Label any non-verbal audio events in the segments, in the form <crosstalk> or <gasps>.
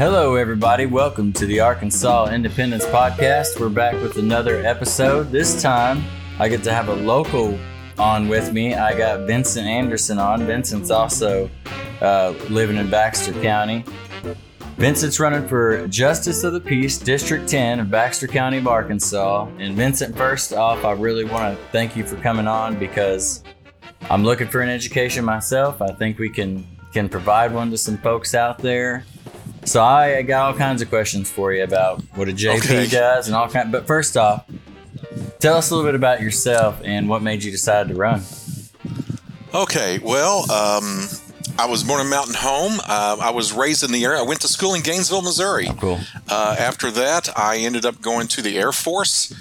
Hello, everybody. Welcome to the Arkansas Independence Podcast. We're back with another episode. This time, I get to have a local on with me. I got Vincent Anderson on. Vincent's also uh, living in Baxter County. Vincent's running for Justice of the Peace, District 10 of Baxter County of Arkansas. And Vincent, first off, I really want to thank you for coming on because I'm looking for an education myself. I think we can can provide one to some folks out there. So I got all kinds of questions for you about what a JP Okay. does and all kind. But first off, tell us a little bit about yourself and what made you decide to run. Okay, well, um, I was born in Mountain Home. Uh, I was raised in the area. I went to school in Gainesville, Missouri. Cool. Uh, after that, I ended up going to the Air Force.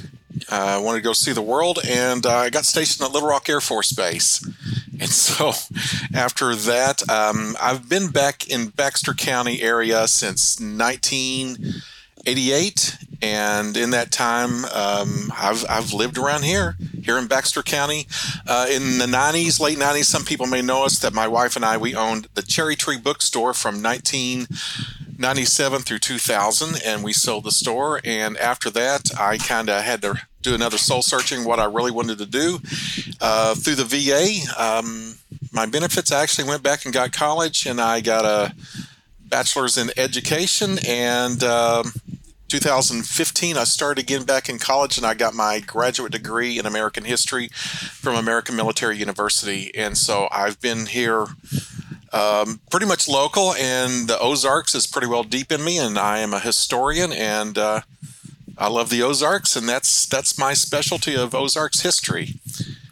Uh, I wanted to go see the world, and uh, I got stationed at Little Rock Air Force Base. And so, after that, um, I've been back in Baxter County area since 1988, and in that time, um, I've I've lived around here, here in Baxter County. Uh, in the 90s, late 90s, some people may know us that my wife and I we owned the Cherry Tree Bookstore from 19. 97 through 2000 and we sold the store and after that i kind of had to do another soul searching what i really wanted to do uh, through the va um, my benefits i actually went back and got college and i got a bachelor's in education and um, 2015 i started again back in college and i got my graduate degree in american history from american military university and so i've been here um, pretty much local, and the Ozarks is pretty well deep in me. And I am a historian, and uh, I love the Ozarks, and that's that's my specialty of Ozarks history.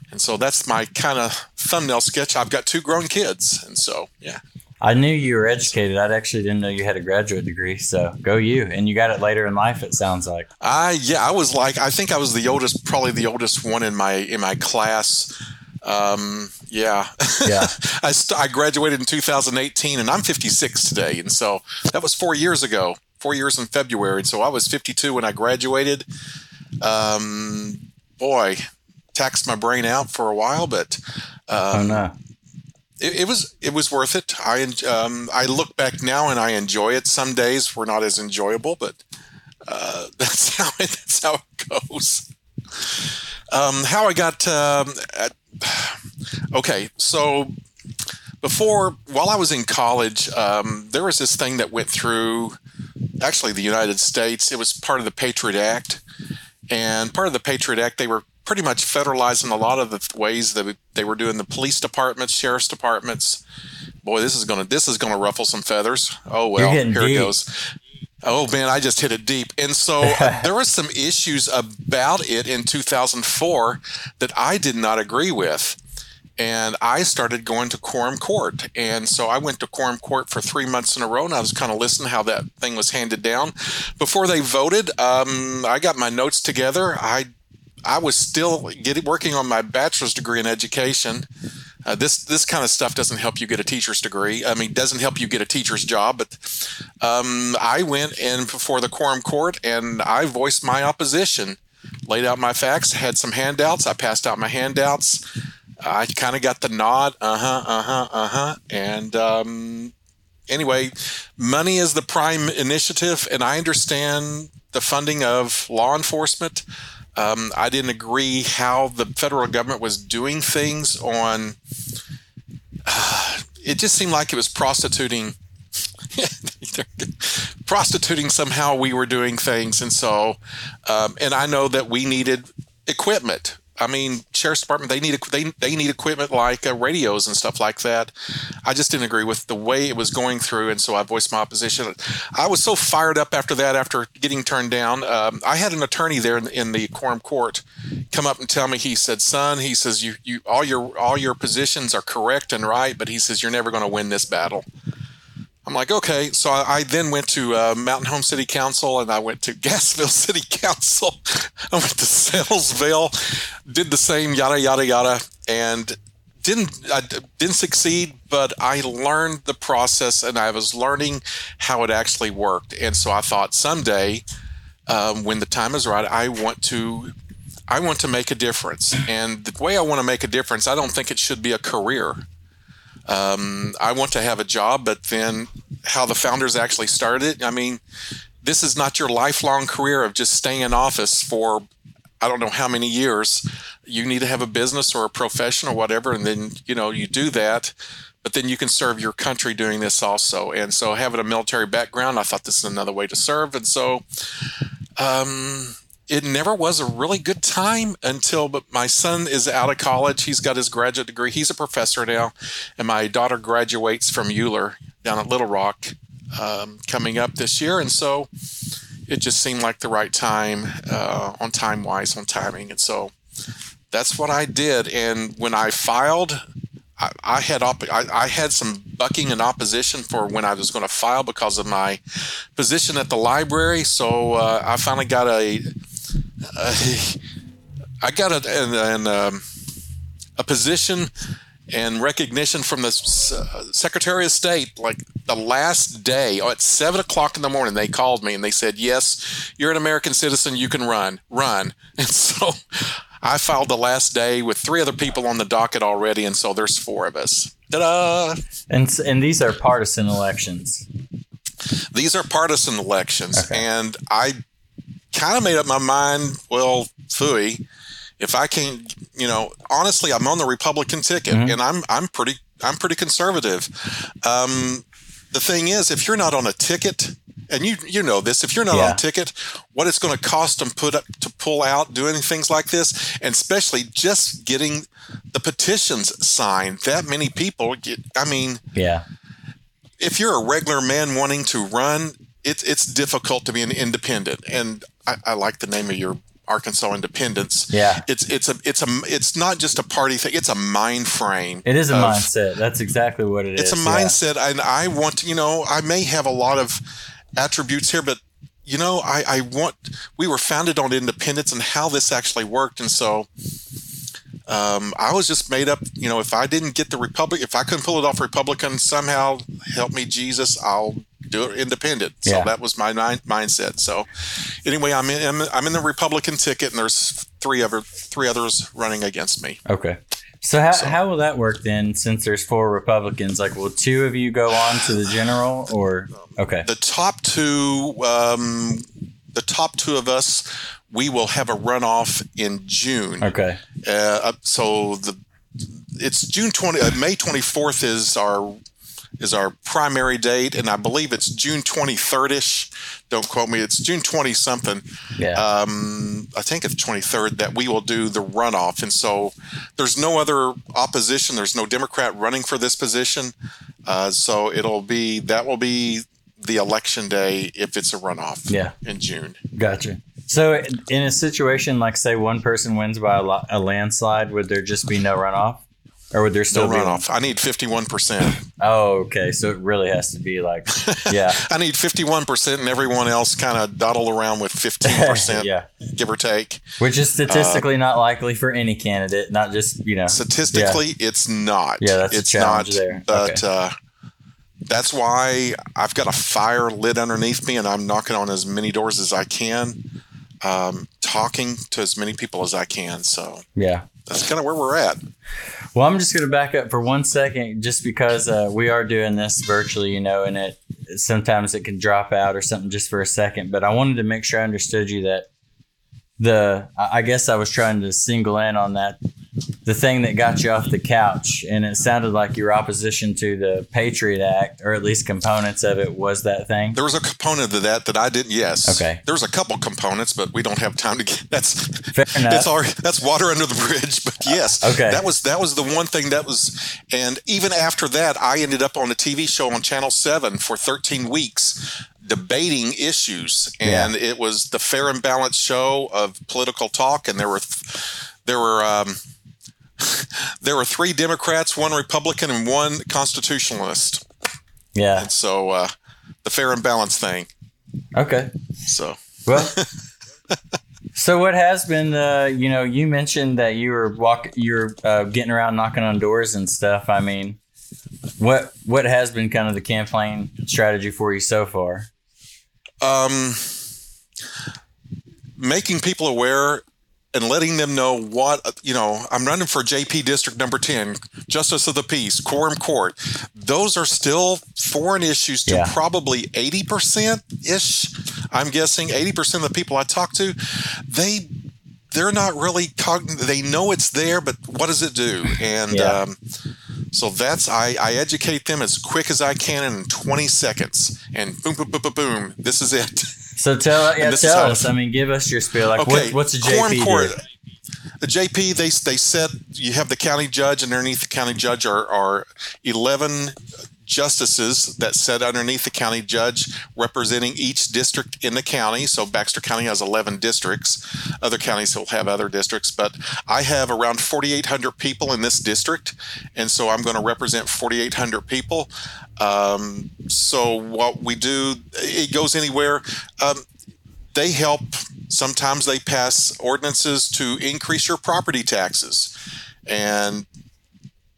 And so that's my kind of thumbnail sketch. I've got two grown kids, and so yeah. I knew you were educated. I actually didn't know you had a graduate degree. So go you. And you got it later in life. It sounds like. I yeah, I was like I think I was the oldest, probably the oldest one in my in my class. Um, yeah, Yeah. <laughs> I st- I graduated in 2018, and I'm 56 today, and so that was four years ago. Four years in February, and so I was 52 when I graduated. Um, boy, taxed my brain out for a while, but oh um, no. it, it was it was worth it. I um, I look back now and I enjoy it. Some days were not as enjoyable, but uh, <laughs> that's how it, that's how it goes. Um, how I got um, at, okay, so before while I was in college, um, there was this thing that went through actually the United States. It was part of the Patriot Act, and part of the Patriot Act, they were pretty much federalizing a lot of the ways that they were doing the police departments, sheriff's departments. Boy, this is gonna this is gonna ruffle some feathers. Oh well, here deep. it goes. Oh man, I just hit it deep. And so <laughs> uh, there were some issues about it in 2004 that I did not agree with. And I started going to quorum court. And so I went to quorum court for three months in a row and I was kind of listening how that thing was handed down. Before they voted, um, I got my notes together. I I was still getting working on my bachelor's degree in education. Uh, this this kind of stuff doesn't help you get a teacher's degree. I mean, doesn't help you get a teacher's job. But um, I went in before the quorum court and I voiced my opposition, laid out my facts, had some handouts. I passed out my handouts. I kind of got the nod. Uh huh. Uh huh. Uh huh. And um, anyway, money is the prime initiative, and I understand the funding of law enforcement. Um, I didn't agree how the federal government was doing things on. <sighs> it just seemed like it was prostituting. <laughs> prostituting somehow we were doing things, and so, um, and I know that we needed equipment. I mean, sheriff's department they need they they need equipment like uh, radios and stuff like that. I just didn't agree with the way it was going through, and so I voiced my opposition. I was so fired up after that, after getting turned down. Um, I had an attorney there in, in the quorum court come up and tell me. He said, "Son," he says, "you you all your all your positions are correct and right, but he says you're never going to win this battle." I'm like, okay. So I, I then went to uh, Mountain Home City Council and I went to <laughs> Gassville City Council. <laughs> I went to Salesville, did the same yada yada yada, and didn't I didn't succeed, but I learned the process and I was learning how it actually worked. And so I thought someday, um, when the time is right, I want to. I want to make a difference, and the way I want to make a difference, I don't think it should be a career. Um, I want to have a job, but then how the founders actually started. I mean, this is not your lifelong career of just staying in office for I don't know how many years. You need to have a business or a profession or whatever, and then you know you do that. But then you can serve your country doing this also. And so, having a military background, I thought this is another way to serve. And so, um, it never was a really good time until but my son is out of college. He's got his graduate degree. He's a professor now and my daughter graduates from euler down at little rock um, coming up this year. And so it just seemed like the right time uh, on time wise on timing. And so that's what i did. And when i filed I, had op- I, I, had some bucking and opposition for when I was going to file because of my position at the library. So uh, I finally got a uh, <laughs> I got a, an, an, um, a position and recognition from the uh, Secretary of State like the last day at seven o'clock in the morning. They called me and they said, "Yes, you're an American citizen. You can run, run." <laughs> And so I filed the last day with three other people on the docket already, and so there's four of us. Ta-da! And and these are partisan elections. These are partisan elections, okay. and I kind of made up my mind. Well, fooey, if I can't, you know, honestly, I'm on the Republican ticket, mm-hmm. and I'm I'm pretty I'm pretty conservative. Um, the thing is, if you're not on a ticket, and you you know this, if you're not yeah. on a ticket, what it's going to cost them put up to pull out, doing things like this, and especially just getting the petitions signed. That many people get. I mean, yeah. If you're a regular man wanting to run, it's it's difficult to be an independent, and I, I like the name of your Arkansas Independence. Yeah, it's it's a it's a it's not just a party thing. It's a mind frame. It is a of, mindset. That's exactly what it it's is. It's a mindset, yeah. and I want to. You know, I may have a lot of attributes here, but you know, I I want. We were founded on independence and how this actually worked, and so um, I was just made up, you know, if I didn't get the Republic, if I couldn't pull it off Republican, somehow help me, Jesus, I'll do it independent. So yeah. that was my mind, mindset. So anyway, I'm in, I'm in the Republican ticket and there's three other, three others running against me. Okay. So how, so how will that work then since there's four Republicans? Like, will two of you go on to the general or? Okay. The top two, um, the top two of us we will have a runoff in June. Okay. Uh, so the it's June twenty uh, May twenty fourth is our is our primary date, and I believe it's June twenty third ish. Don't quote me. It's June twenty something. Yeah. Um, I think it's twenty third that we will do the runoff, and so there's no other opposition. There's no Democrat running for this position. Uh, so it'll be that will be the election day if it's a runoff. Yeah. In June. Gotcha. So, in a situation like, say, one person wins by a, a landslide, would there just be no runoff, or would there still no be runoff? I need fifty-one percent. Oh, okay. So it really has to be like, yeah. <laughs> I need fifty-one percent, and everyone else kind of dawdle around with fifteen percent, <laughs> yeah, give or take. Which is statistically uh, not likely for any candidate, not just you know. Statistically, yeah. it's not. Yeah, that's it's a challenge not, there. But okay. uh, that's why I've got a fire lit underneath me, and I'm knocking on as many doors as I can um, talking to as many people as I can. So yeah, that's kind of where we're at. Well, I'm just going to back up for one second, just because uh, we are doing this virtually, you know, and it sometimes it can drop out or something just for a second. But I wanted to make sure I understood you that the I guess I was trying to single in on that the thing that got you off the couch, and it sounded like your opposition to the Patriot Act, or at least components of it, was that thing. There was a component of that that I didn't. Yes. Okay. There was a couple components, but we don't have time to get. <laughs> That's fair enough. That's our that's water under the bridge. But yes. Uh, okay. That was that was the one thing that was, and even after that, I ended up on a TV show on Channel Seven for 13 weeks debating issues and yeah. it was the fair and balanced show of political talk and there were there were um, <laughs> there were three Democrats, one Republican, and one constitutionalist. Yeah. And so uh, the fair and balanced thing. Okay. So well. <laughs> so what has been uh, you know you mentioned that you were walk you're uh, getting around knocking on doors and stuff. I mean, what what has been kind of the campaign strategy for you so far? Um, making people aware and letting them know what you know i'm running for jp district number 10 justice of the peace quorum court those are still foreign issues to Yeah. probably 80% ish i'm guessing 80% of the people i talk to they they're not really cogn- they know it's there but what does it do and Yeah. um, so that's I, I educate them as quick as I can in 20 seconds, and boom, boom, boom, boom, boom. This is it. So tell <laughs> yeah, tell us. I mean, give us your spiel. Like, Okay, what, what's a JP court. do? The JP they they set you have the county judge and underneath the county judge are are 11 justices that sit underneath the county judge representing each district in the county. So Baxter County has 11 districts. Other counties will have other districts, but I have around 4,800 people in this district, and so I'm going to represent 4,800 people. Um, so what we do, it goes anywhere. Um, they help. Sometimes they pass ordinances to increase your property taxes, and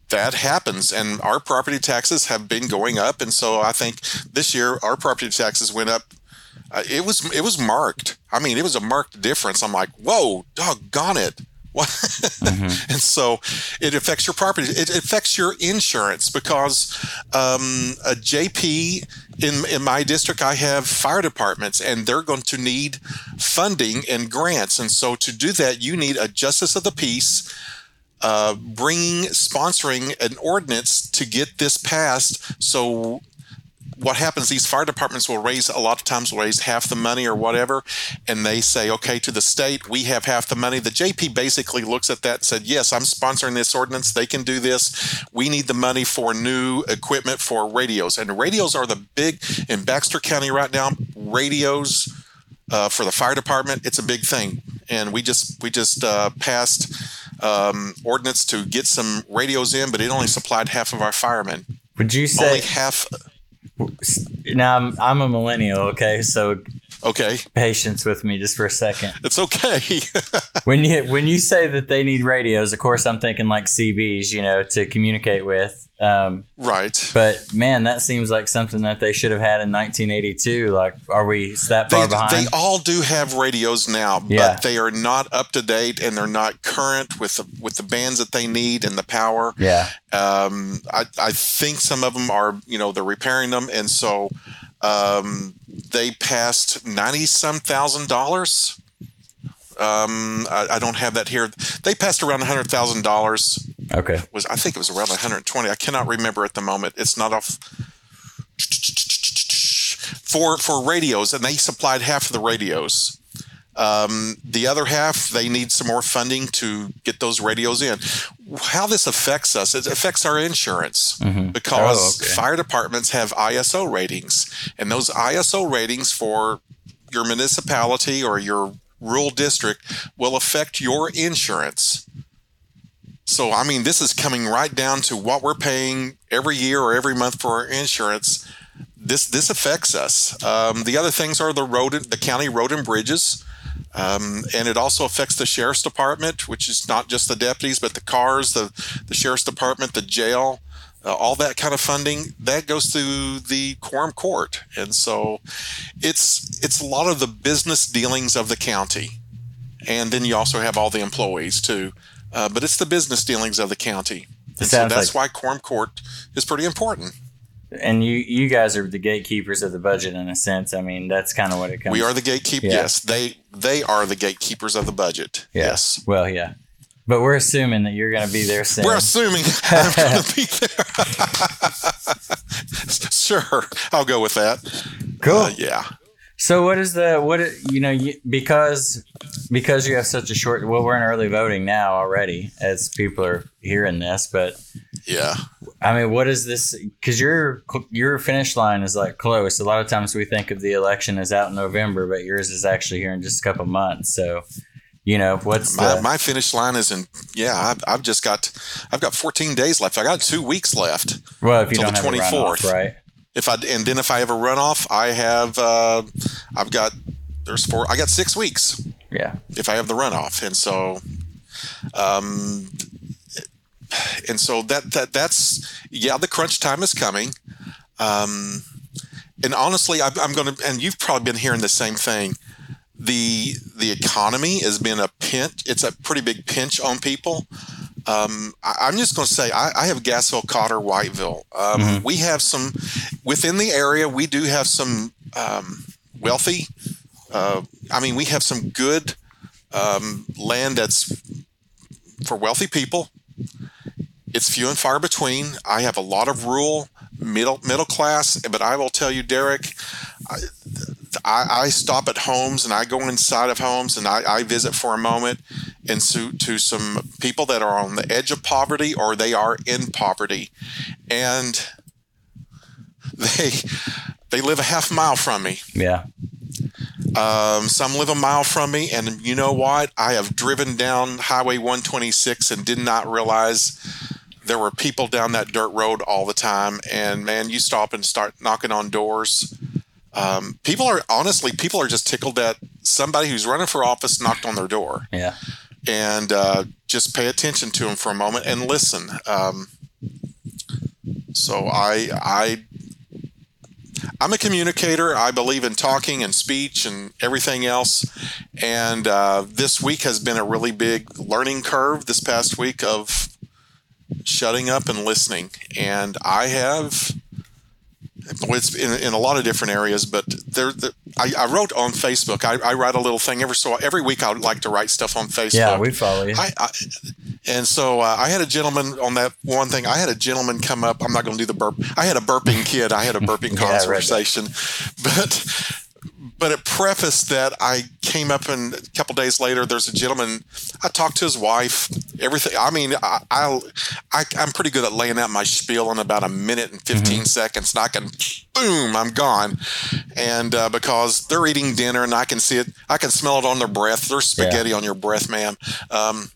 that happens. And our property taxes have been going up, and so I think this year our property taxes went up. Uh, it was it was marked. I mean, it was a marked difference. I'm like, whoa, doggone it. <laughs> What? and so it affects your property. It affects your insurance because um, a JP in in my district, I have fire departments, and they're going to need funding and grants. And so to do that, you need a justice of the peace uh, bringing sponsoring an ordinance to get this passed. So what happens these fire departments will raise a lot of times will raise half the money or whatever and they say okay to the state we have half the money. The jp basically looks at that and said yes i'm sponsoring this ordinance. They can do this. We need the money for new equipment for radios. And radios are the big in baxter county right now radios uh, for the fire department it's a big thing. And we just we just uh, passed um, ordinance to get some radios in but it only supplied half of our firemen Would you only say half now? I'm, I'm a millennial. Okay, so okay patience with me just for a second. it's okay <laughs> When you when you say that they need radios, of course I'm thinking like CBs, you know, to communicate with. Um, right but man, that seems like something that they should have had in 1982. Like, are we that far they, behind? they all do have radios now Yeah. but they are not up to date and they're not current with the with the bands that they need and the power yeah, um, I, I think some of them are you know they're repairing them and so um, they passed 90 some thousand dollars um, I, I don't have that here they passed around $100000 okay, was I think it was around 120. I cannot remember at the moment. It's not off for for radios, and they supplied half of the radios. Um, the other half, they need some more funding to get those radios in. How this affects us, it affects our insurance because Oh, okay. fire departments have ISO ratings, and those ISO ratings for your municipality or your rural district will affect your insurance. So, I mean, this is coming right down to what we're paying every year or every month for our insurance. This this affects us. Um, the other things are the road, the county road and bridges, um, and it also affects the sheriff's department, which is not just the deputies, but the cars, the the sheriff's department, the jail, uh, all that kind of funding that goes through the quorum court, and so it's it's a lot of the business dealings of the county, and then you also have all the employees too. Uh, but it's the business dealings of the county. And so that's like- why quorum court is pretty important. And you you guys are the gatekeepers of the budget in a sense. I mean, that's kind of what it comes. We are the gatekeeper. Yeah. Yes, they they are the gatekeepers of the budget. Yeah. Yes. Well, yeah, but we're assuming that you're going to be there soon. We're assuming I'm going to be <laughs> there. <laughs> sure, I'll go with that. cool. Uh, yeah. So what is the what you know you, because because you have such a short well we're in early voting now already as people are hearing this but Yeah. I mean what is this because your your finish line is like close a lot of times we think of the election as out in November but yours is actually here in just a couple months so you know what's My, the, my finish line is in. Yeah, I've, I've just got. I've got 14 days left. I got two weeks left. well if you don't the have a runoff 24th. right If I and then if I have a runoff, I have. Uh, I've got. There's four. I got six weeks. yeah if I have the runoff, and so, um, and so that that that's yeah, the crunch time is coming, um, and honestly, I, I'm going to, and you've probably been hearing the same thing. the the economy has been a pinch. It's a pretty big pinch on people. Um, I, am just going to say I, I, have Gassville, Cotter, Whiteville. Um, mm-hmm. We have some within the area. We do have some um, wealthy. Uh, I mean, we have some good um, land that's for wealthy people. It's few and far between. I have a lot of rural middle middle class, but I will tell you, Derek, I, I, I stop at homes and I go inside of homes and I, I visit for a moment and so, to some people that are on the edge of poverty or they are in poverty, and they they live a half mile from me. Yeah. Um, some live a mile from me, and you know what? I have driven down Highway 126 and did not realize there were people down that dirt road all the time. And man, you stop and start knocking on doors. Um, people are honestly, people are just tickled that somebody who's running for office knocked on their door. Yeah. And uh, just pay attention to them for a moment and listen. Um, so I, I I'm a communicator. I believe in talking and speech and everything else. And uh, this week has been a really big learning curve this past week of shutting up and listening. And I have, it's in, in a lot of different areas, but there, there I, I, wrote on Facebook. I, I, write a little thing every so every week. I would like to write stuff on Facebook. Yeah, we follow you. I, and so uh, I had a gentleman on that one thing. I had a gentleman come up. I'm not going to do the burp. I had a burping kid. I had a burping <laughs> yeah, conversation, but but it prefaced that I came up and a couple days later, there's a gentleman. I talked to his wife. Everything. I mean, I, I, I am pretty good at laying out my spiel in about a minute and 15 mm-hmm. seconds, and I can, boom, I'm gone. And uh, because they're eating dinner, and I can see it, I can smell it on their breath. There's spaghetti yeah. on your breath, ma'am. Um,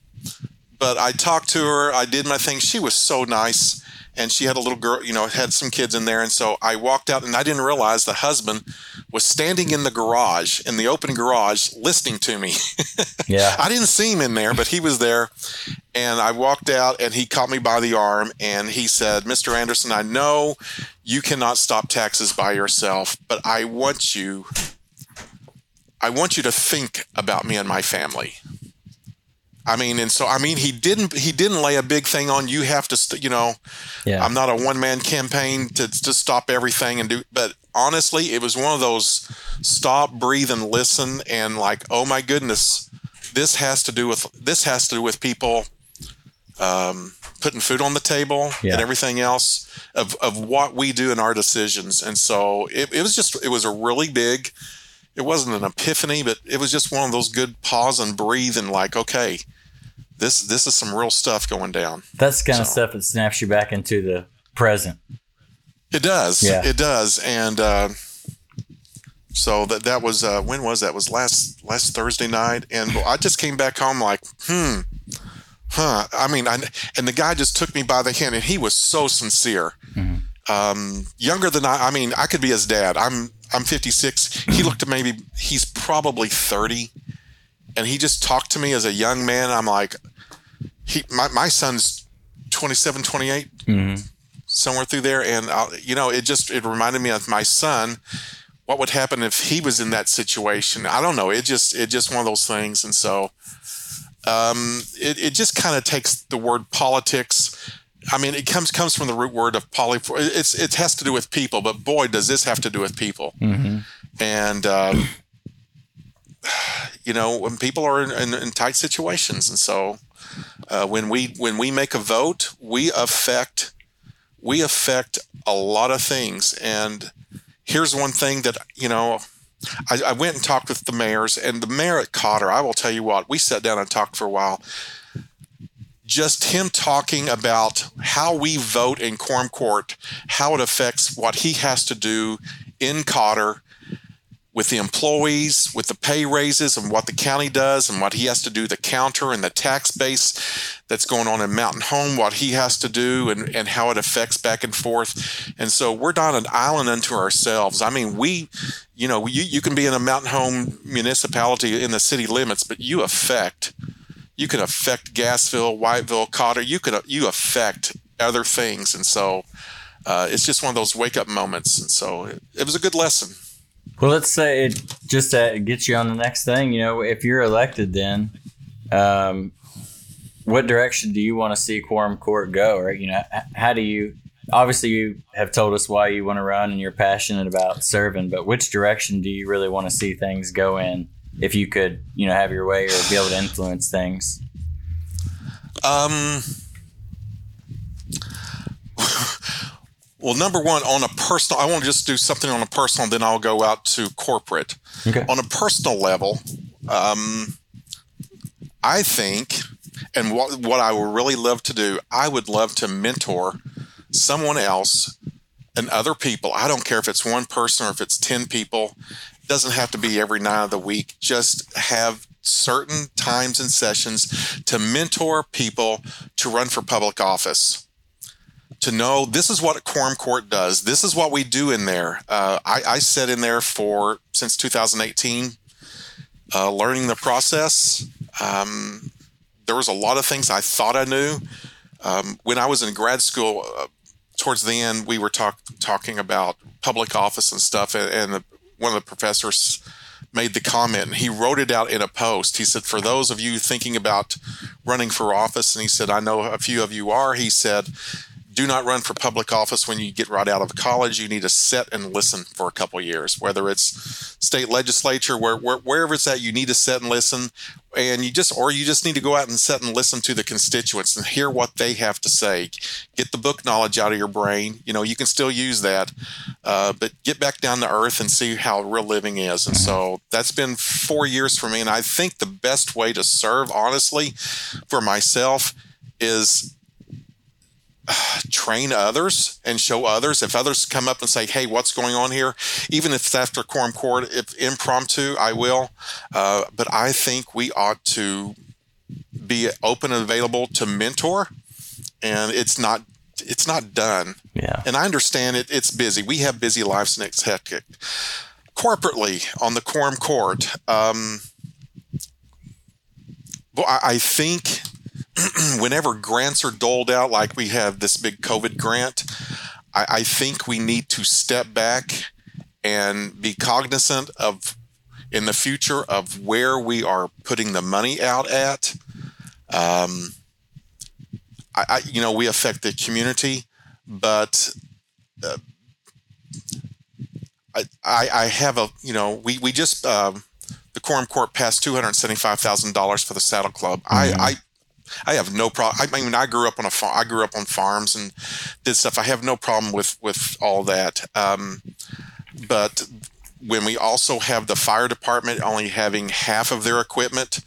but I talked to her. I did my thing. She was so nice and she had a little girl, you know, had some kids in there. And so I walked out and I didn't realize the husband was standing in the garage, in the open garage, listening to me. <laughs> yeah. I didn't see him in there, but he was there. And I walked out and he caught me by the arm and he said, Mr. Anderson, I know you cannot stop taxes by yourself, but I want you, I want you to think about me and my family. I mean, and so I mean, he didn't he didn't lay a big thing on you have to st- you know, yeah. I'm not a one man campaign to to stop everything and do, but honestly, it was one of those stop, breathe, and listen, and like, oh my goodness, this has to do with this has to do with people um, putting food on the table yeah. and everything else of of what we do in our decisions, and so it, it was just it was a really big it wasn't an epiphany, but it was just one of those good pause and breathe and like, okay, this this is some real stuff going down. That's the kind so, of stuff that snaps you back into the present. It does. Yeah. It does. And uh, so that that was uh, when was that? It was last last Thursday night, and I just came back home like, hmm, huh. I mean, I, and the guy just took me by the hand, and he was so sincere. Um, younger than I. I mean, I could be his dad. I'm I'm 56. He looked at maybe he's probably 30, and he just talked to me as a young man. I'm like, he my my son's 27, 28, mm-hmm. somewhere through there, and I'll, you know, it just it reminded me of my son. What would happen if he was in that situation? I don't know. It just it just one of those things, and so um, it it just kind of takes the word politics I mean, it comes comes from the root word of poly. It's it has to do with people, but boy, does this have to do with people. Mm-hmm. And um, you know, when people are in, in, in tight situations, and so uh, when we when we make a vote, we affect we affect a lot of things. And here's one thing that you know. I, I went and talked with the mayors, and the mayor at Cotter. I will tell you what, we sat down and talked for a while just him talking about how we vote in quorum court, how it affects what he has to do in Cotter with the employees, with the pay raises, and what the county does, and what he has to do, the counter and the tax base that's going on in Mountain Home, what he has to do, and, and how it affects back and forth. And so we're not an island unto ourselves. I mean, we, you know, you, you can be in a Mountain Home municipality in the city limits, but you affect you can affect Gassville, Whiteville, Cotter. You can you affect other things, and so uh, it's just one of those wake up moments. And so it, it was a good lesson. Well, let's say it just uh, gets you on the next thing. You know, if you're elected, then um, what direction do you want to see Quorum Court go? Or you know, how do you? Obviously, you have told us why you want to run and you're passionate about serving, but which direction do you really want to see things go in? If you could, you know, have your way or be able to influence things. Um. Well, number one, on a personal, I want to just do something on a personal, then I'll go out to corporate. Okay. On a personal level, um, I think, and what what I would really love to do, I would love to mentor someone else and other people. I don't care if it's one person or if it's ten people. Doesn't have to be every night of the week. Just have certain times and sessions to mentor people to run for public office. To know this is what a quorum court does. This is what we do in there. Uh, I, I sat in there for since 2018 uh, learning the process. Um, there was a lot of things i thought i knew. Um, when i was in grad school uh, towards the end we were talk, talking about public office and stuff and, and the, one of the professors made the comment and he wrote it out in a post. He said, For those of you thinking about running for office, and he said, I know a few of you are, he said, do not run for public office when you get right out of college. You need to sit and listen for a couple years, whether it's state legislature, where, where, wherever it's at, you need to sit and listen. And you just, or you just need to go out and sit and listen to the constituents and hear what they have to say. Get the book knowledge out of your brain. You know, you can still use that, uh, but get back down to earth and see how real living is. And so that's been four years for me. And I think the best way to serve, honestly, for myself is <sighs> train others and show others. If others come up and say, "Hey, what's going on here?" Even if it's after quorum court, if impromptu, I will. Uh, but I think we ought to be open and available to mentor, and it's not it's not done. Yeah. And I understand it. It's busy. We have busy lives and it's hectic. Corporately on the quorum court, um, well, I, I think <clears throat> whenever grants are doled out, like we have this big COVID grant, I, I, think we need to step back and be cognizant of in the future of where we are putting the money out at. Um, I, I you know, we affect the community, but uh, I, I, have a, you know, we, we just, um, the Quorum Court passed $275,000 for the Saddle Club. Mm-hmm. I, I I have no problem. I mean, I grew up on a farm. I grew up on farms and did stuff. I have no problem with with all that. Um, but when we also have the fire department only having half of their equipment,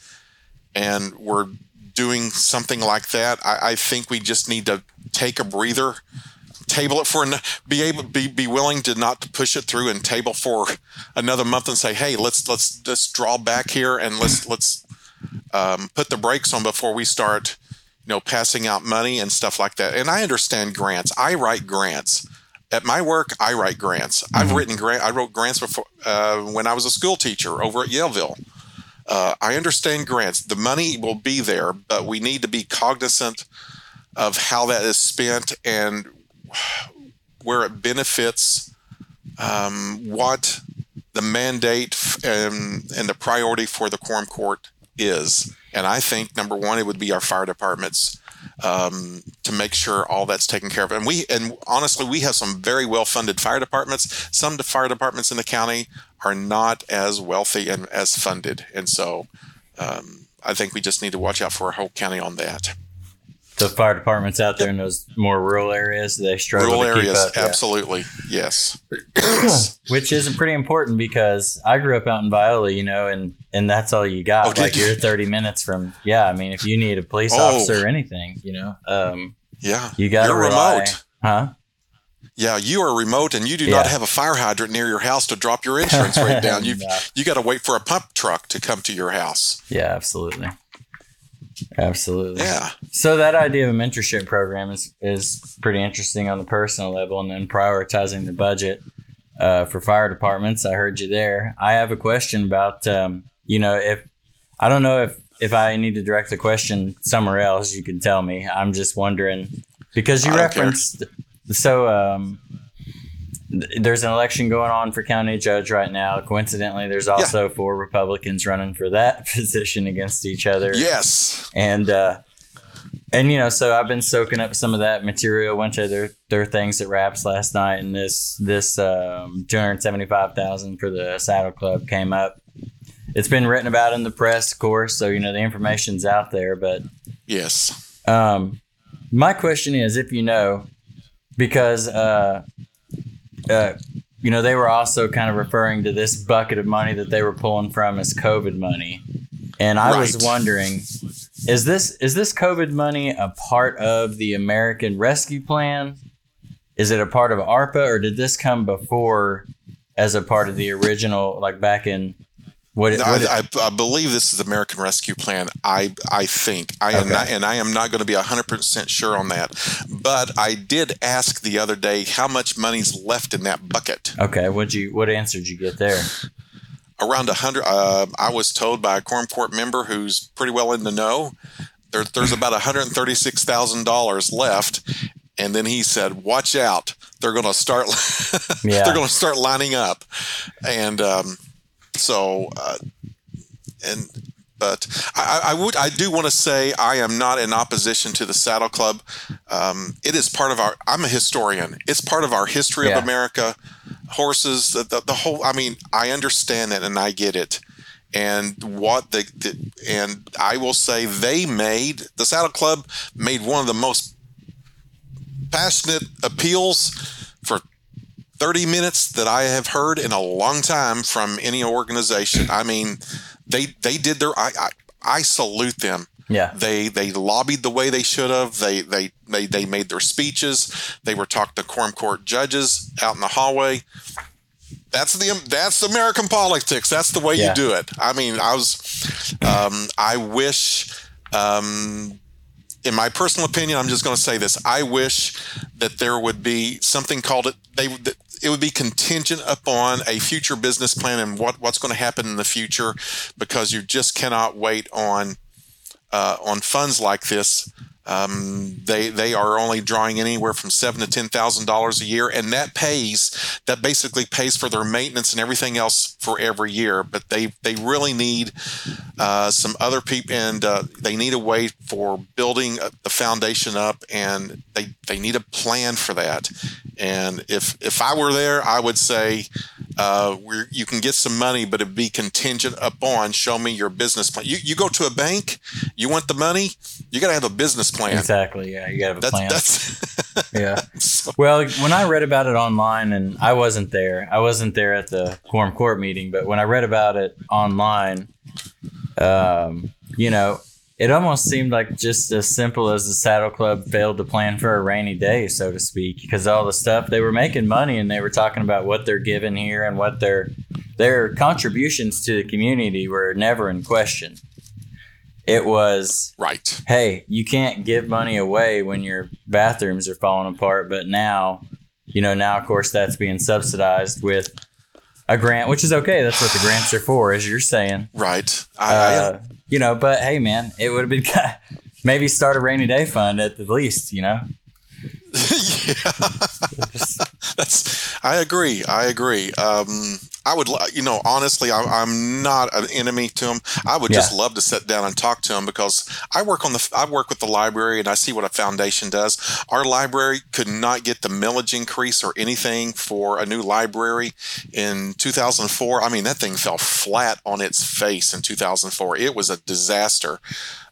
and we're doing something like that, I, I think we just need to take a breather table it for be able be be willing to not push it through and table for another month and say hey let's let's just draw back here and let's let's um, put the brakes on before we start, you know, passing out money and stuff like that. And I understand grants. I write grants. At my work, I write grants. Mm-hmm. I've written grant. I wrote grants before uh, when I was a school teacher over at Yellville. Uh, I understand grants. The money will be there, but we need to be cognizant of how that is spent and where it benefits um, what the mandate and, and the priority for the quorum court is. And I think number one, it would be our fire departments um, to make sure all that's taken care of. And we, and honestly, we have some very well funded fire departments. Some fire departments in the county are not as wealthy and as funded. And so um, I think we just need to watch out for our whole county on that the fire departments out there in those more rural areas they struggle rural to areas keep up. absolutely yeah. yes <clears throat> which isn't pretty important because i grew up out in viola you know and and that's all you got oh, like you? are 30 minutes from yeah i mean if you need a police oh. officer or anything you know um yeah you got to remote huh yeah, you are remote and you do yeah. not have a fire hydrant near your house to drop your insurance rate <laughs> down. You've no. you got to wait for a pump truck to come to your house. Yeah, absolutely. Absolutely. Yeah. So that idea of a mentorship program is is pretty interesting on the personal level, and then prioritizing the budget uh, for fire departments. I heard you there. I have a question about um, you know if I don't know if if I need to direct the question somewhere else, you can tell me. I'm just wondering because you referenced care. so um, there's an election going on for county judge right now. Coincidentally, there's also four Republicans running for that <laughs> position against each other. Yes. And uh, and you know, so I've been soaking up some of that material. Went to their their things at Raps last night, and this this um, two hundred seventy five thousand for the Saddle Club came up. It's been written about in the press, of course, so you know the information's out there. But Yes. um, my question is, if you know, because uh, uh, you know they were also kind of referring to this bucket of money that they were pulling from as COVID money, and I was wondering, is this is this COVID money a part of the American Rescue Plan? Is it a part of ARPA, or did this come before as a part of the original, like back in what? No, what I, I, I believe this is American Rescue Plan. I I think I am not, and I am not going to be hundred percent sure on that. But I did ask the other day how much money's left in that bucket. okay, what you what answer did you get there? Around a hundred. Uh, I was told by a quorum court member who's pretty well in the know. There, there's about one hundred thirty-six thousand dollars left, and then he said, "Watch out! They're going to start. <laughs> Yeah. they're going to start lining up." And um, so, uh, and but I, I would I do want to say I am not in opposition to the Saddle Club. Um, it is part of our. I'm a historian. It's part of our history Yeah. of America. Horses, the, the, the whole. I mean, I understand that and I get it. And what the, the and I will say they made the Saddle Club made one of the most passionate appeals 30 minutes that I have heard in a long time from any organization. I mean, they they did their I I, I salute them. Yeah, They they lobbied the way they should have. They they they they made their speeches. They were talked to quorum court judges out in the hallway. That's the that's American politics. That's the way Yeah. you do it. I mean, I was um, I wish um, in my personal opinion, I'm just going to say this. I wish that there would be something called it. They it would be contingent upon a future business plan and what what's going to happen in the future, because you just cannot wait on uh, on funds like this. Um, they they are only drawing anywhere from seven to ten thousand dollars a year, and that pays that basically pays for their maintenance and everything else for every year. But they they really need uh, some other people, and uh, they need a way for building the foundation up, and they they need a plan for that. And if if I were there, I would say uh, you can get some money, but it'd be contingent upon show me your business plan. You, you go to a bank, you want the money, you got to have a business plan. exactly. Yeah, you got to have a That's, plan. that's <laughs> yeah. <laughs> so, Well, when I read about it online, and I wasn't there, I wasn't there at the quorum court meeting, but when I read about it online, um, you know, it almost seemed like just as simple as the Saddle Club failed to plan for a rainy day, so to speak, because all the stuff they were making money and they were talking about what they're giving here and what their their contributions to the community were never in question. It was right. hey, you can't give money away when your bathrooms are falling apart, but now, you know, now of course that's being subsidized with a grant, which is okay. That's what the grants are for, as you're saying. Right. I, I, Uh, you know, but hey, man, it would have been kind of, maybe start a rainy day fund at the least, you know. <laughs> yeah. <laughs> That's. I agree. I agree. Um, I would, you know, honestly, I, I'm not an enemy to him. I would just love to sit down and talk to him because I work on the, I work with the library and I see what a foundation does. Our library could not get the millage increase or anything for a new library in 2004. I mean, that thing fell flat on its face in 2004. It was a disaster.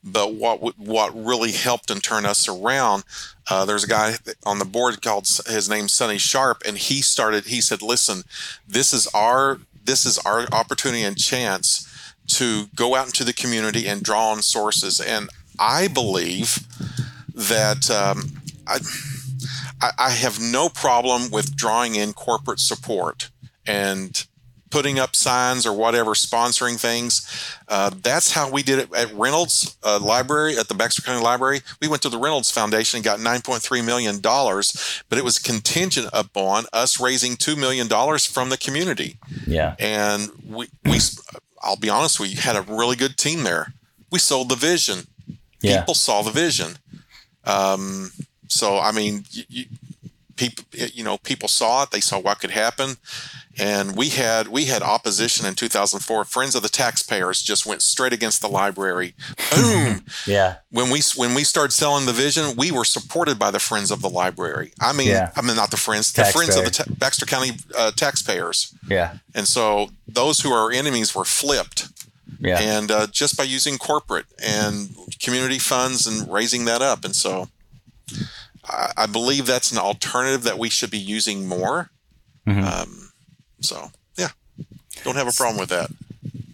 But what what really helped and turn us around uh, there's a guy on the board called his name's Sonny Sharp, and he started. He said, "Listen, this is our this is our opportunity and chance to go out into the community and draw on sources." And I believe that um, I I have no problem with drawing in corporate support and putting up signs or whatever, sponsoring things. Uh, that's how we did it at Reynolds uh, Library, at the Baxter County Library. We went to the Reynolds Foundation and got $9.3 million, but it was contingent upon us raising $2 million from the community. Yeah. And we, we I'll be honest, we had a really good team there. We sold the vision. Yeah. People saw the vision. Um, so, I mean, you, you, people you know people saw it they saw what could happen. And we had we had opposition in 2004 friends of the taxpayers just went straight against the library. Boom! <laughs> Yeah. When we when we started selling the vision we were supported by the friends of the library. I mean Yeah. i mean not the friends the friends of the ta- baxter county uh, taxpayers. Yeah. And so those who are enemies were flipped. Yeah. And uh, just by using corporate and community funds and raising that up. And so I, I believe that's an alternative that we should be using more Mhm. um, so yeah don't have a problem with that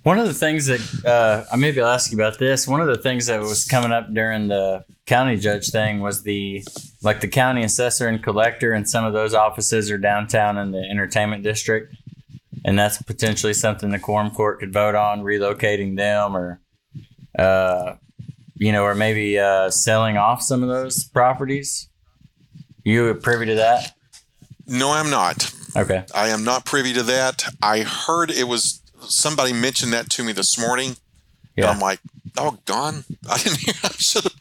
One of the things that uh, I maybe I'll ask you about this. One of the things that was coming up during the county judge thing was the like the county assessor and collector, and some of those offices are downtown in the entertainment district, and that's potentially something the quorum court could vote on relocating them, or uh, you know, or maybe uh, selling off some of those properties. You privy to that? no i'm not Okay. i am not privy to that i heard it was somebody mentioned that to me this morning Yeah. and i'm like doggone i didn't hear i should have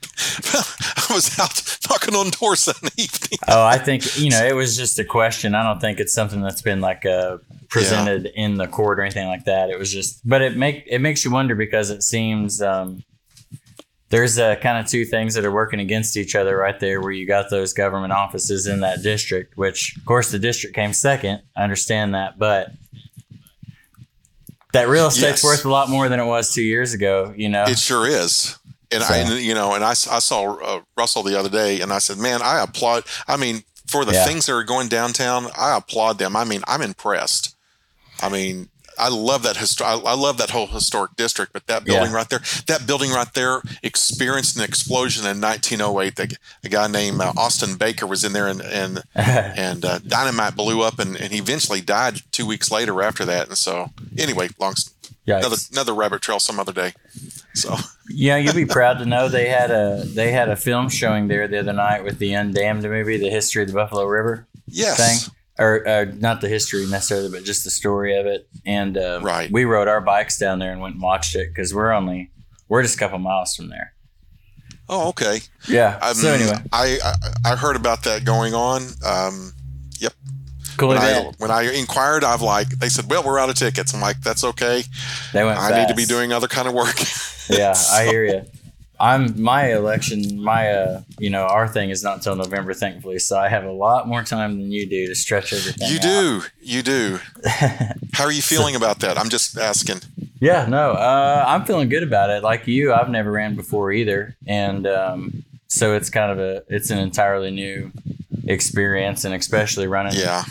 <laughs> i was out knocking on doors that evening Oh, I think you know it was just a question. I don't think it's something that's been like uh, presented in the court or anything like that. It was just, but it make it makes you wonder because it seems um, there's uh, kind of two things that are working against each other right there. Where you got those government offices in that district, which of course the district came second. I understand that, but that real estate's Yes. worth a lot more than it was two years ago. You know, It sure is. And So- I, you know, and i, I saw uh, Russell the other day, and I said, "Man, I applaud. I mean, for the Yeah. things that are going downtown, I applaud them. I mean, I'm impressed. I mean, I love that histo- I, love that whole historic district. But that building Yeah. right there, that building right there, experienced an explosion in 1908. The, a guy named uh, Austin Baker was in there, and and <laughs> and uh, dynamite blew up, and, and he eventually died two weeks later after that. And so, anyway, long Yikes. another another rabbit trail some other day. So. Yeah, you'd be proud to know they had a they had a film showing there the other night with the Undammed movie, the history of the Buffalo River Yes. thing, or uh, not the history necessarily, but just the story of it. And uh, Right. we rode our bikes down there and went and watched it because we're only we're just a couple miles from there. Oh, okay. Yeah. Um, so anyway, I, I I heard about that going on. Um, yep. cool when I when I inquired, I've like they said, "Well, we're out of tickets." I'm like, "That's okay. They went. I need to be doing other kind of work." Yeah, I hear you. <laughs> I'm my election, my uh, you know, our thing is not until November, thankfully. So I have a lot more time than you do to stretch everything. You out. do, you do. <laughs> How are you feeling about that? I'm just asking. Yeah, no, uh, I'm feeling good about it. Like you, I've never ran before either, and um, so it's kind of a it's an entirely new experience, and especially running. Yeah,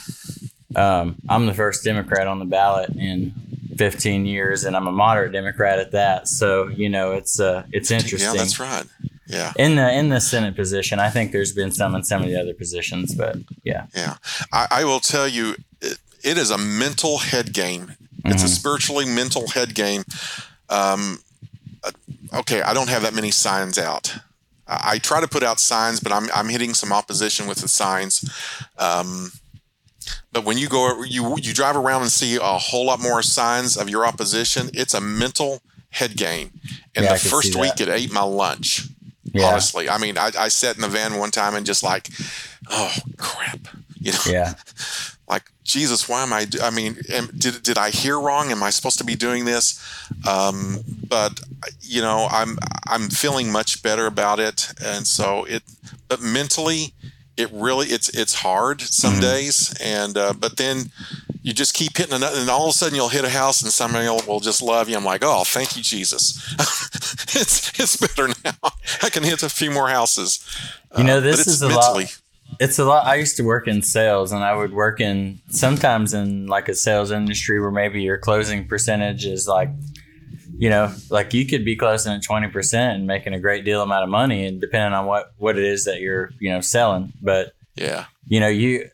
Um, I'm the first Democrat on the ballot in 15 years, and I'm a moderate Democrat at that. So you know, it's uh, it's interesting. yeah, that's right. Yeah, In the in the Senate position, I think there's been some in some of the other positions, but yeah, yeah. I, I will tell you, it, it is a mental head game. It's a Mhm. spiritually mental head game. Um, uh, okay, I don't have that many signs out. I, I try to put out signs, but I'm I'm hitting some opposition with the signs. Um, but when you go, you you drive around and see a whole lot more signs of your opposition. It's a mental head game. And Yeah, the first week, that. it ate my lunch. yeah, Honestly, I mean, I, I sat in the van one time and just like, oh crap, you know, yeah, <laughs> like Jesus, why am I? I mean, am, did did I hear wrong? Am I supposed to be doing this? Um, but you know, I'm I'm feeling much better about it, and so it. But mentally, it really it's it's hard some Mhm. days, and uh, but then you just keep hitting another, and all of a sudden you'll hit a house, and somebody will, just love you. I'm like, oh, thank you, Jesus. <laughs> it's it's better now. <laughs> I can hit a few more houses. You know, Uh, this it's is a mentally. lot. It's a lot. I used to work in sales, and I would work in sometimes in like a sales industry where maybe your closing percentage is like, you know, like you could be closing at twenty percent and making a great deal amount of money, and depending on what what it is that you're you know selling. But Yeah. you know, you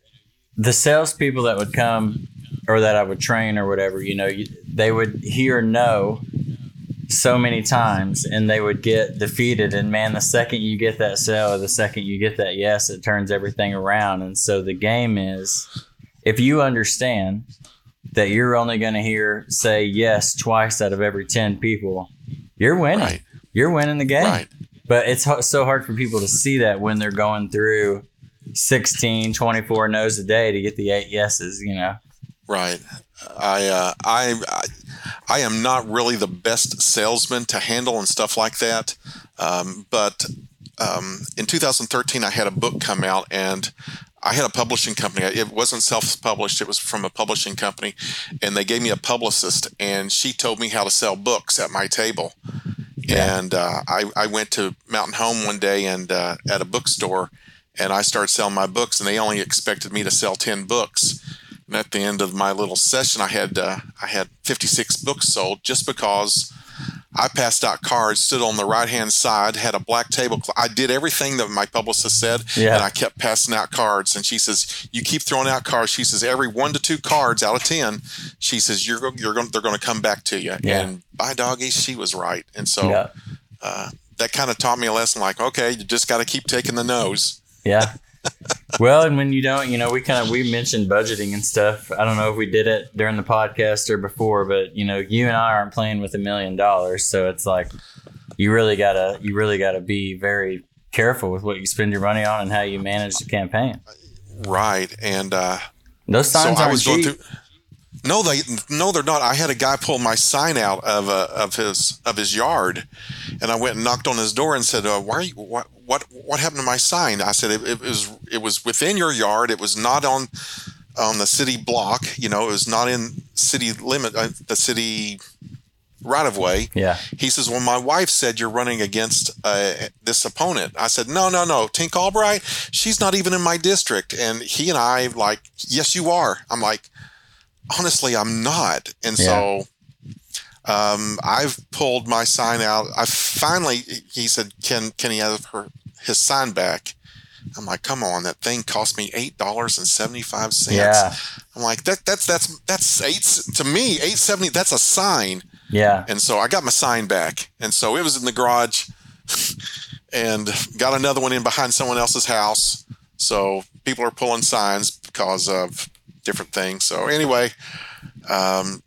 the salespeople that would come or that I would train or whatever, you know, you, they would hear no so many times and they would get defeated. And man, the second you get that sale or the second you get that yes, it turns everything around. And so the game is if you understand that you're only going to hear say yes twice out of every 10 people, you're winning. Right. You're winning the game Right. but it's ho- so hard for people to see that when they're going through 16, 24 no's a day to get the eight yeses, you know. Right. I, uh, I, I, I am not really the best salesman to handle and stuff like that. Um, but um, in 2013, I had a book come out and I had a publishing company. It wasn't self published, it was from a publishing company. And they gave me a publicist, and she told me how to sell books at my table. Yeah. And uh, I, I went to Mountain Home one day and uh, at a bookstore, and I started selling my books, and they only expected me to sell 10 books. And at the end of my little session, I had uh, I had 56 books sold just because I passed out cards, stood on the right hand side, had a black table. I did everything that my publicist said, yeah. and I kept passing out cards. And she says, "You keep throwing out cards." She says, "Every one to two cards out of ten, she says you're you're going they're going to come back to you." Yeah. And by doggy, she was right. And so yeah. uh, that kind of taught me a lesson. Like, okay, you just got to keep taking the nose. Yeah. Well, and when you don't, you know, we kind of we mentioned budgeting and stuff. I don't know if we did it during the podcast or before, but you know, you and I aren't playing with a million dollars, so it's like you really gotta you really gotta be very careful with what you spend your money on and how you manage the campaign. Right, and uh, those signs so aren't cheap. Through, no, they no, they're not. I had a guy pull my sign out of uh, of his of his yard, and I went and knocked on his door and said, uh, "Why are you? What what what happened to my sign?" I said, it, "It was it was within your yard. It was not on on the city block. You know, it was not in city limit, uh, the city right of way." Yeah. He says, "Well, my wife said you're running against uh, this opponent." I said, "No, no, no. Tink Albright, she's not even in my district." And he and I like, "Yes, you are." I'm like honestly, I'm not. And yeah. so um, I've pulled my sign out. I finally, he said, can, can he have her, his sign back? I'm like, come on, that thing cost me eight dollars and seventy five cents. Yeah. I'm like, that that's that's that's eight to me, eight seventy, that's a sign. Yeah. And so I got my sign back. And so it was in the garage and got another one in behind someone else's house. So people are pulling signs because of different things. So anyway, um,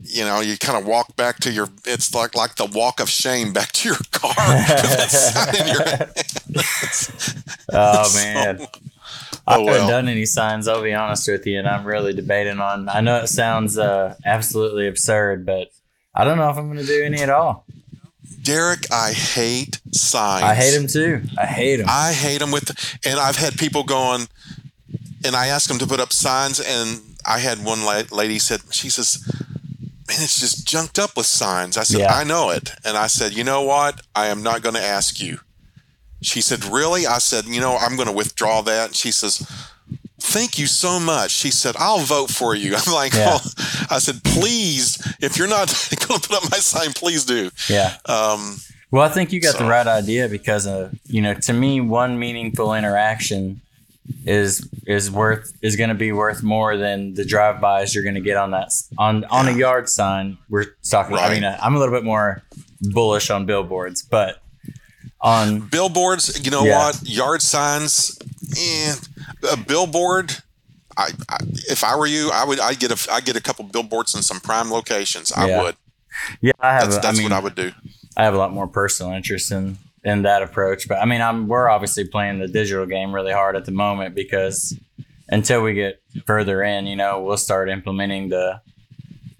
you know, you kind of walk back to your. It's like like the walk of shame back to your car. <laughs> <laughs> oh man. <laughs> So, I oh, haven't done any signs. I'll be honest with you, and I'm really debating on. I know it sounds uh, absolutely absurd, but I don't know if I'm going to do any at all. Derek, I hate signs. I hate them too. I hate them. I hate them with, and I've had people going and I asked them to put up signs, and I had one lady said, she says, man, it's just junked up with signs. I said, yeah. I know it. And I said, you know what? I am not going to ask you. She said, really? I said, you know, I'm going to withdraw that. And she says, thank you so much. She said, I'll vote for you. <laughs> I'm like, yeah. oh. I said, please, if you're not <laughs> going to put up my sign, please do. Yeah. Um, well, I think you got so. the right idea because, of, you know, to me, one meaningful interaction is is worth is going to be worth more than the drive bys you're going to get on that on on a yard sign. We're talking. Right. I mean, I'm a little bit more bullish on billboards, but on billboards, you know yeah. what? Yard signs, eh, a billboard. I, I, if I were you, I would. I get a. I get a couple billboards in some prime locations. I yeah. would. Yeah, I have. That's, that's I mean, what I would do. I have a lot more personal interest in in that approach. But I mean, I'm we're obviously playing the digital game really hard at the moment because until we get further in, you know, we'll start implementing the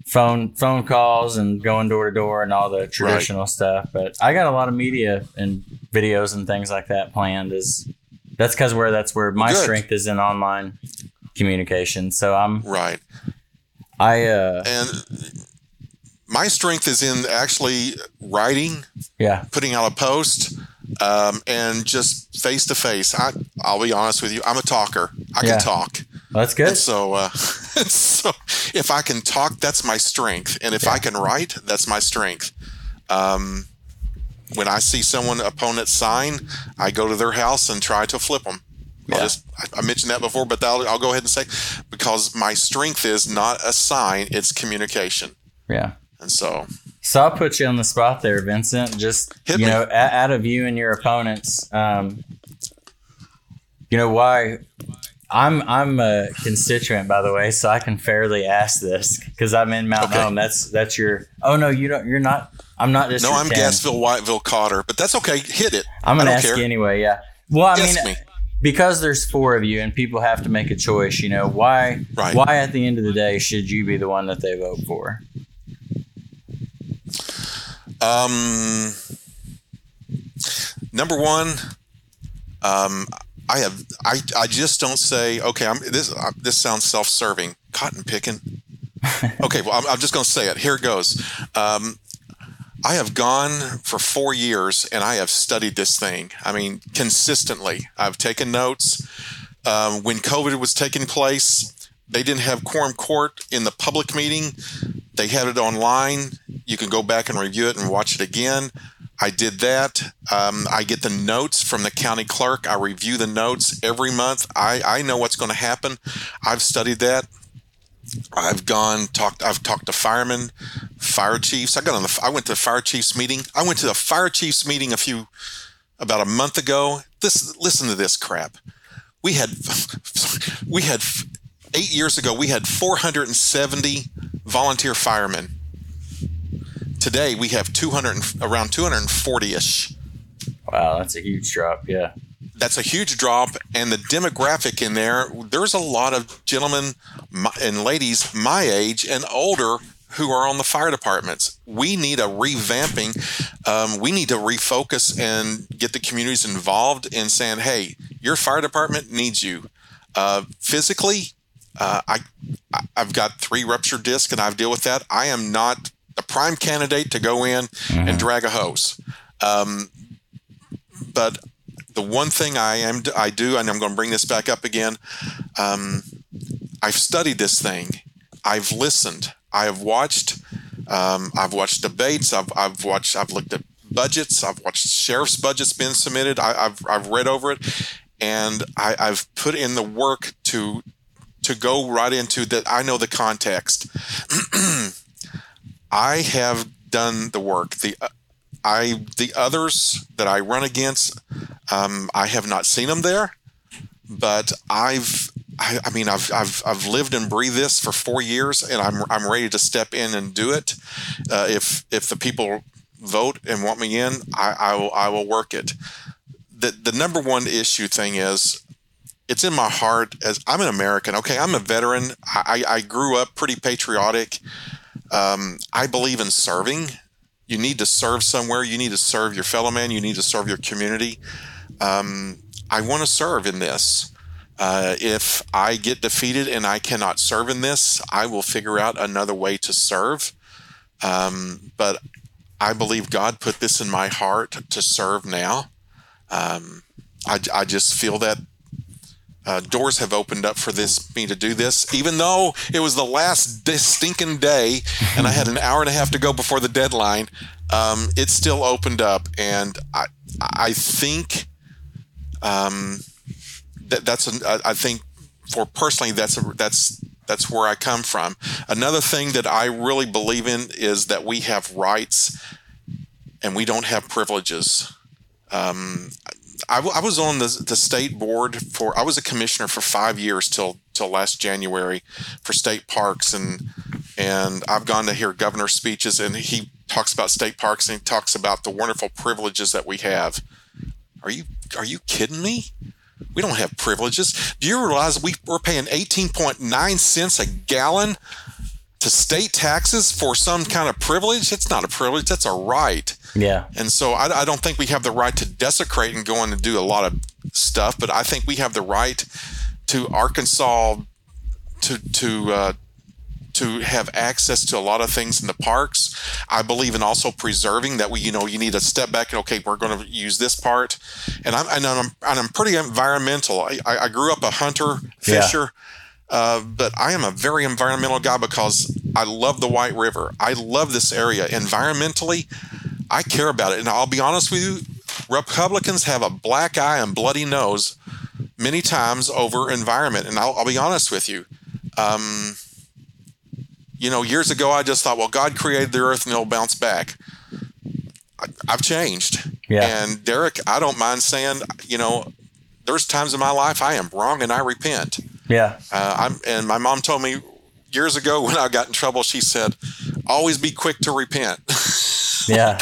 phone phone calls and going door to door and all the traditional right. stuff. But I got a lot of media and videos and things like that planned. Is that's because where that's where my Good. strength is in online communication. So I'm right. I uh and my strength is in actually writing, yeah, putting out a post, um, and just face to face. I I'll be honest with you, I'm a talker. I yeah. can talk. Well, that's good. And so, uh, <laughs> so if I can talk, that's my strength, and if yeah. I can write, that's my strength. Um, when I see someone opponent sign, I go to their house and try to flip them. Yeah. Just, I, mentioned that before, but I'll, I'll go ahead and say because my strength is not a sign; it's communication. Yeah. And so, so I'll put you on the spot there, Vincent. Just you me. know, out of you and your opponents, um, you know why? I'm I'm a constituent, by the way, so I can fairly ask this because I'm in Mount okay. Home. That's that's your. Oh no, you don't. You're not. I'm not just. No, I'm 10. Gassville, Whiteville, Cotter, but that's okay. Hit it. I'm gonna ask care. you anyway. Yeah. Well, I mean, me. because there's four of you and people have to make a choice, you know, why Right. why at the end of the day should you be the one that they vote for? Um, number one, um, I have I, I just don't say okay. I'm this uh, this sounds self serving. Cotton picking. <laughs> Okay, well I'm, I'm just going to say it. Here it goes. Um, I have gone for four years and I have studied this thing. I mean, consistently. I've taken notes. Um, when COVID was taking place, they didn't have quorum court in the public meeting. They had it online. You can go back and review it and watch it again. I did that. Um, I get the notes from the county clerk. I review the notes every month. I, I know what's going to happen. I've studied that. I've gone talked. I've talked to firemen, fire chiefs. I got on the. I went to the fire chiefs meeting. I went to the fire chiefs meeting a few about a month ago. This listen to this crap. We had <laughs> we had eight years ago. We had 470 volunteer firemen. Today we have 200 around 240 ish. Wow, that's a huge drop. Yeah. that's a huge drop and the demographic in there there's a lot of gentlemen and ladies my age and older who are on the fire departments we need a revamping um, we need to refocus and get the communities involved in saying hey your fire department needs you uh, physically uh, I, i've got three ruptured discs and i've dealt with that i am not a prime candidate to go in and drag a hose um, but the one thing I am I do, and I'm going to bring this back up again. Um, I've studied this thing. I've listened. I have watched. Um, I've watched debates. I've, I've watched. I've looked at budgets. I've watched sheriff's budgets being submitted. I, I've I've read over it, and I, I've put in the work to to go right into that. I know the context. <clears throat> I have done the work. The I the others that I run against, um, I have not seen them there, but I've I, I mean I've, I've I've lived and breathed this for four years, and I'm I'm ready to step in and do it. Uh, if if the people vote and want me in, I, I will I will work it. The the number one issue thing is. It's in my heart as I'm an American. Okay, I'm a veteran. I, I grew up pretty patriotic. Um, I believe in serving. You need to serve somewhere. You need to serve your fellow man. You need to serve your community. Um, i want to serve in this. Uh, if i get defeated and i cannot serve in this i will figure out another way to serve. Um, but i believe god put this in my heart to serve now. Um, I, I just feel that uh, doors have opened up for this me to do this, even though it was the last stinking day and I had an hour and a half to go before the deadline. Um, it still opened up, and I I think um, that that's I think for personally that's a, that's that's where I come from. Another thing that I really believe in is that we have rights and we don't have privileges. Um, I, w- I was on the, the state board for I was a commissioner for five years till till last January for state parks and and I've gone to hear governor speeches and he talks about state parks and he talks about the wonderful privileges that we have. Are you are you kidding me? We don't have privileges. Do you realize we, we're paying 18.9 cents a gallon to state taxes for some kind of privilege? It's not a privilege, that's a right. Yeah. And so I, I don't think we have the right to desecrate and go in and do a lot of stuff, but I think we have the right to Arkansas to to uh, to have access to a lot of things in the parks. I believe in also preserving that we, you know, you need to step back and okay, we're going to use this part. And I'm and I'm and I'm pretty environmental. I, I grew up a hunter Yeah. Uh, but I am a very environmental guy because I love the White River. I love this area. Environmentally, I care about it. And I'll be honest with you, Republicans have a black eye and bloody nose many times over environment. And I'll, I'll be honest with you. Um, you know, years ago, I just thought, well, God created the earth and it'll bounce back. I, I've changed. Yeah. And Derek, I don't mind saying, you know, there's times in my life I am wrong and I repent. Yeah. Uh, I'm, and my mom told me years ago when I got in trouble, she said, always be quick to repent. <laughs> Yeah.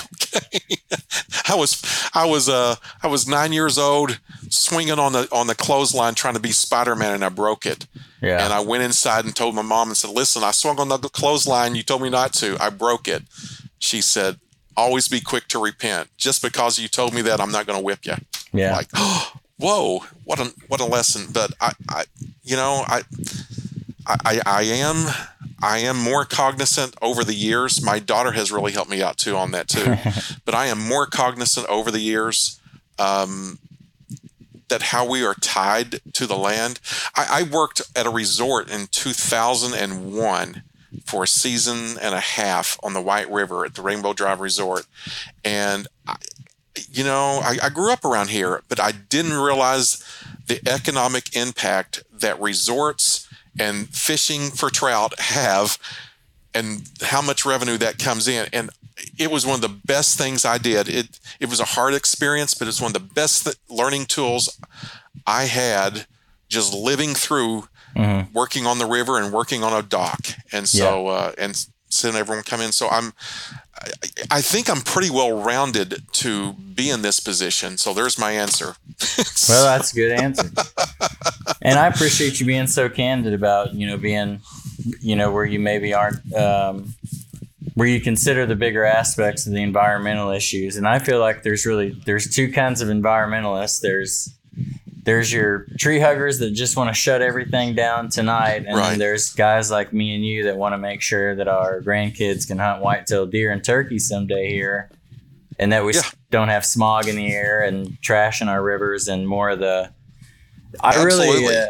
<laughs> I was I was uh I was nine years old, swinging on the on the clothesline trying to be Spider Man, and I broke it. Yeah. And I went inside and told my mom and said, "Listen, I swung on the clothesline. You told me not to. I broke it." She said, "Always be quick to repent. Just because you told me that, I'm not going to whip you." yeah. Like, <gasps> <gasps> whoa, what a what a lesson. But I, I you know, I, I, I am. I am more cognizant over the years. My daughter has really helped me out too on that too. <laughs> but I am more cognizant over the years um, that how we are tied to the land. I, I worked at a resort in 2001 for a season and a half on the White River at the Rainbow Drive Resort, and I, you know, I, I grew up around here, but I didn't realize the economic impact that resorts and fishing for trout have and how much revenue that comes in. And it was one of the best things I did. It it was a hard experience, but it's one of the best th- learning tools I had just living through Mhm. working on the river and working on a dock. And so uh, and seeing everyone come in. So I'm I, think I'm pretty well rounded to be in this position. So there's my answer. <laughs> Well, that's a good answer. and I appreciate you being so candid about, you know, being, you know, where you maybe aren't, um, where you consider the bigger aspects of the environmental issues. And I feel like there's really, there's two kinds of environmentalists. There's, there's your tree huggers that just want to shut everything down tonight. And Right. then there's guys like me and you that want to make sure that our grandkids can hunt white-tailed deer and turkey someday here. And that we Yeah. don't have smog in the air and trash in our rivers and more of the. I Absolutely. really, uh,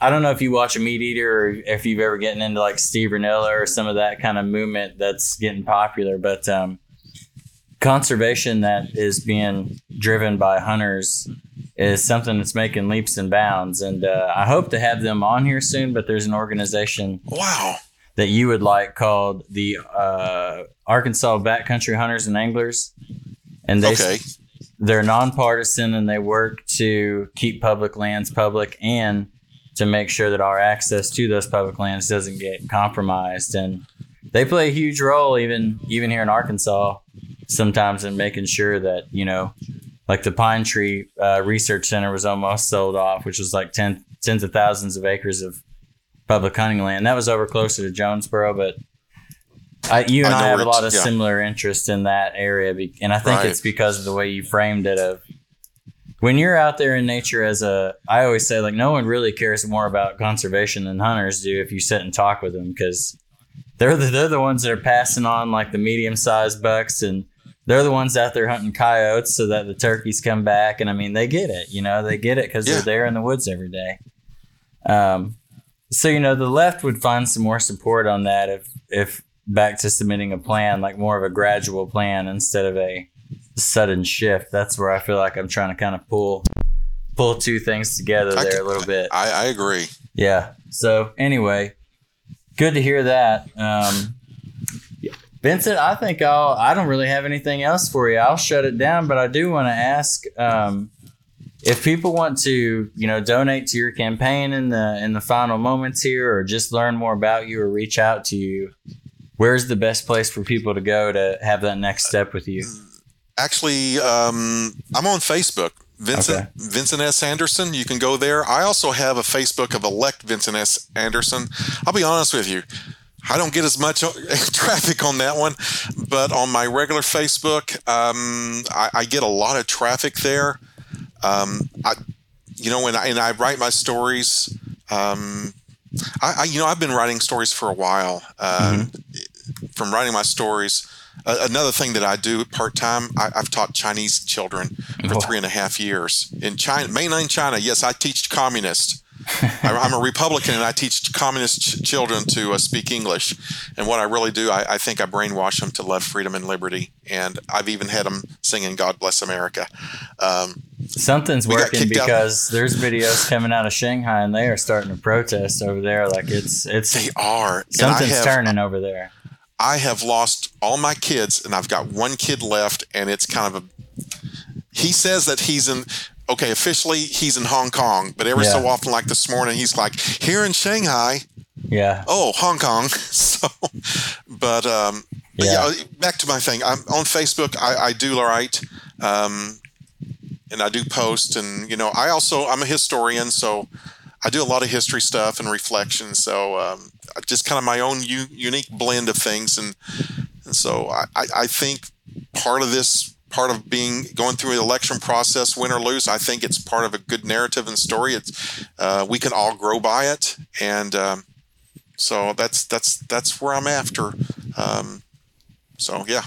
I don't know if you watch a MeatEater or if you've ever gotten into like Steve Rinella or some of that kind of movement that's getting popular, but um, conservation that is being driven by hunters is something that's making leaps and bounds. And uh, I hope to have them on here soon. But there's an organization wow. that you would like called the uh, Arkansas Backcountry Hunters and Anglers, and they Okay. they're nonpartisan and they work to keep public lands public and to make sure that our access to those public lands doesn't get compromised. And they play a huge role even even here in Arkansas sometimes in making sure that you know like the pine tree uh, research center was almost sold off which was like 10, tens of thousands of acres of public hunting land that was over closer to jonesboro but I, you and I I, have a lot of yeah. similar interest in that area, and I think Right. it's because of the way you framed it. Of when you're out there in nature, as a, I always say, like no one really cares more about conservation than hunters do if you sit and talk with them because they're the, they're the ones that are passing on like the medium sized bucks and they're the ones out there hunting coyotes so that the turkeys come back. And I mean, they get it, you know, they get it because Yeah. they're there in the woods every day. Um, so you know, the left would find some more support on that if if back to submitting a plan, like more of a gradual plan instead of a sudden shift. That's where I feel like I'm trying to kind of pull pull two things together there can- a little bit. I, I agree. Yeah. So anyway, good to hear that. Um, Vincent, I think I'll. I don't really have anything else for you. I'll shut it down, but I do want to ask um, if people want to, you know, donate to your campaign in the in the final moments here, or just learn more about you, or reach out to you. Where's the best place for people to go to have that next step with you? Actually, um, I'm on Facebook. Vincent Okay. Vincent S. Anderson. You can go there. I also have a Facebook of elect Vincent S. Anderson. I'll be honest with you. I don't get as much <laughs> traffic on that one, but on my regular Facebook, um, I, I get a lot of traffic there. Um, I, you know, when I, and I write my stories, um, I, I, you know, I've been writing stories for a while. Um, From writing my stories, uh, another thing that I do part time, I've taught Chinese children for Oh. three and a half years in China, mainland China. Yes, I teach communist. <laughs> I'm a Republican and I teach communist ch- children to uh, speak English. And what I really do, I, I think I brainwash them to love freedom and liberty. And I've even had them singing "God Bless America." Um, Something's working kicked out. because there's videos coming out of Shanghai and they are starting to protest over there. Like it's it's they are. Something's have, turning over there. I have lost all my kids, and I've got one kid left, and it's kind of a. He says that he's in. Okay, officially he's in Hong Kong, but every so often, like this morning, he's like here in Shanghai. Yeah. Oh, Hong Kong. <laughs> so, but um, but Yeah. yeah. Back to my thing. I'm on Facebook. I, I do write. Um, and I do post, and you know, I also I'm a historian, so I do a lot of history stuff and reflection. So um, just kind of my own u- unique blend of things, and and so I, I think part of this part of being going through the election process, win or lose. I think it's part of a good narrative and story. It's uh, we can all grow by it, and um, so that's that's that's where I'm after. Um, so yeah.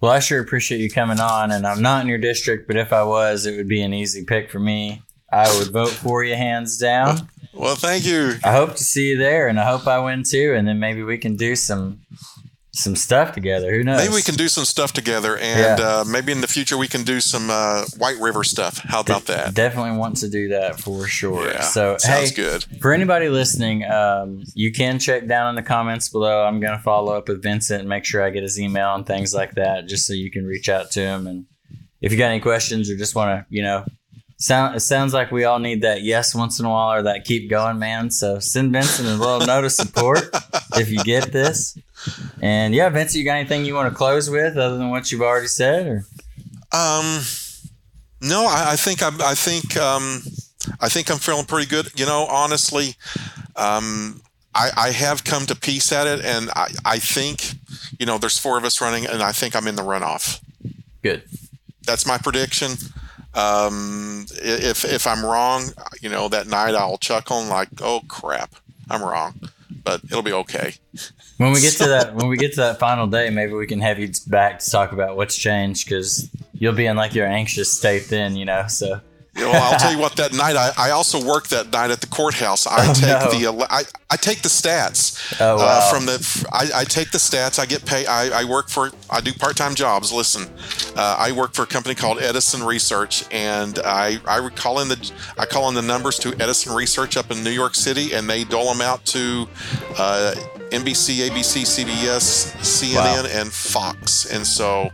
Well, I sure appreciate you coming on, and I'm not in your district, but if I was, it would be an easy pick for me. I would vote for you hands down. Well, thank you. I hope to see you there, and I hope I win too, and then maybe we can do some some stuff together. Who knows? Maybe we can do some stuff together, and yeah. uh, maybe in the future we can do some uh, White River stuff. How about De- that? Definitely want to do that for sure. Yeah, so sounds hey, good. For anybody listening, um, you can check down in the comments below. I'm going to follow up with Vincent and make sure I get his email and things like that, just so you can reach out to him. And if you got any questions or just want to, you know, Sound, it sounds like we all need that yes once in a while or that keep going man. So send Vincent a little note of support <laughs> if you get this. And yeah, Vince, you got anything you want to close with other than what you've already said, or? Um, no, I, I think I'm. I think um, I think I'm feeling pretty good. You know, honestly, um, I, I have come to peace at it, and I, I think, you know, there's four of us running, and I think I'm in the runoff. Good. That's my prediction. Um, if if I'm wrong, you know, that night I'll chuckle and like, oh crap, I'm wrong, but it'll be okay. When we get to that, when we get to that final day, maybe we can have you back to talk about what's changed because you'll be in like your anxious state then, you know. So well, I'll tell you what. That night, I, I also work that night at the courthouse. I <laughs> oh, take no. the I, I take the stats oh, uh, wow. uh, from the. I, I, take the stats. I get paid. I, I work for. I do part time jobs. Listen, uh, I work for a company called Edison Research, and I I call in the I call in the numbers to Edison Research up in New York City, and they dole them out to. Uh, NBC, ABC, CBS, CNN, wow. and Fox, and so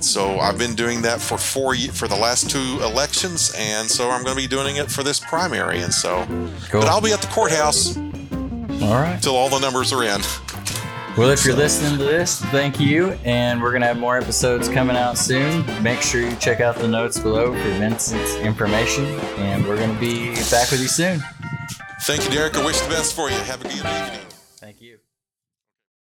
so I've been doing that for four for the last two elections, and so I'm going to be doing it for this primary. And so, cool. but I'll be at the courthouse. All right. Till all the numbers are in. Well, if you're listening to this, thank you. And we're going to have more episodes coming out soon. Make sure you check out the notes below for Vincent's information. And we're going to be back with you soon. Thank you, Derek. I wish the best for you. Have a good evening.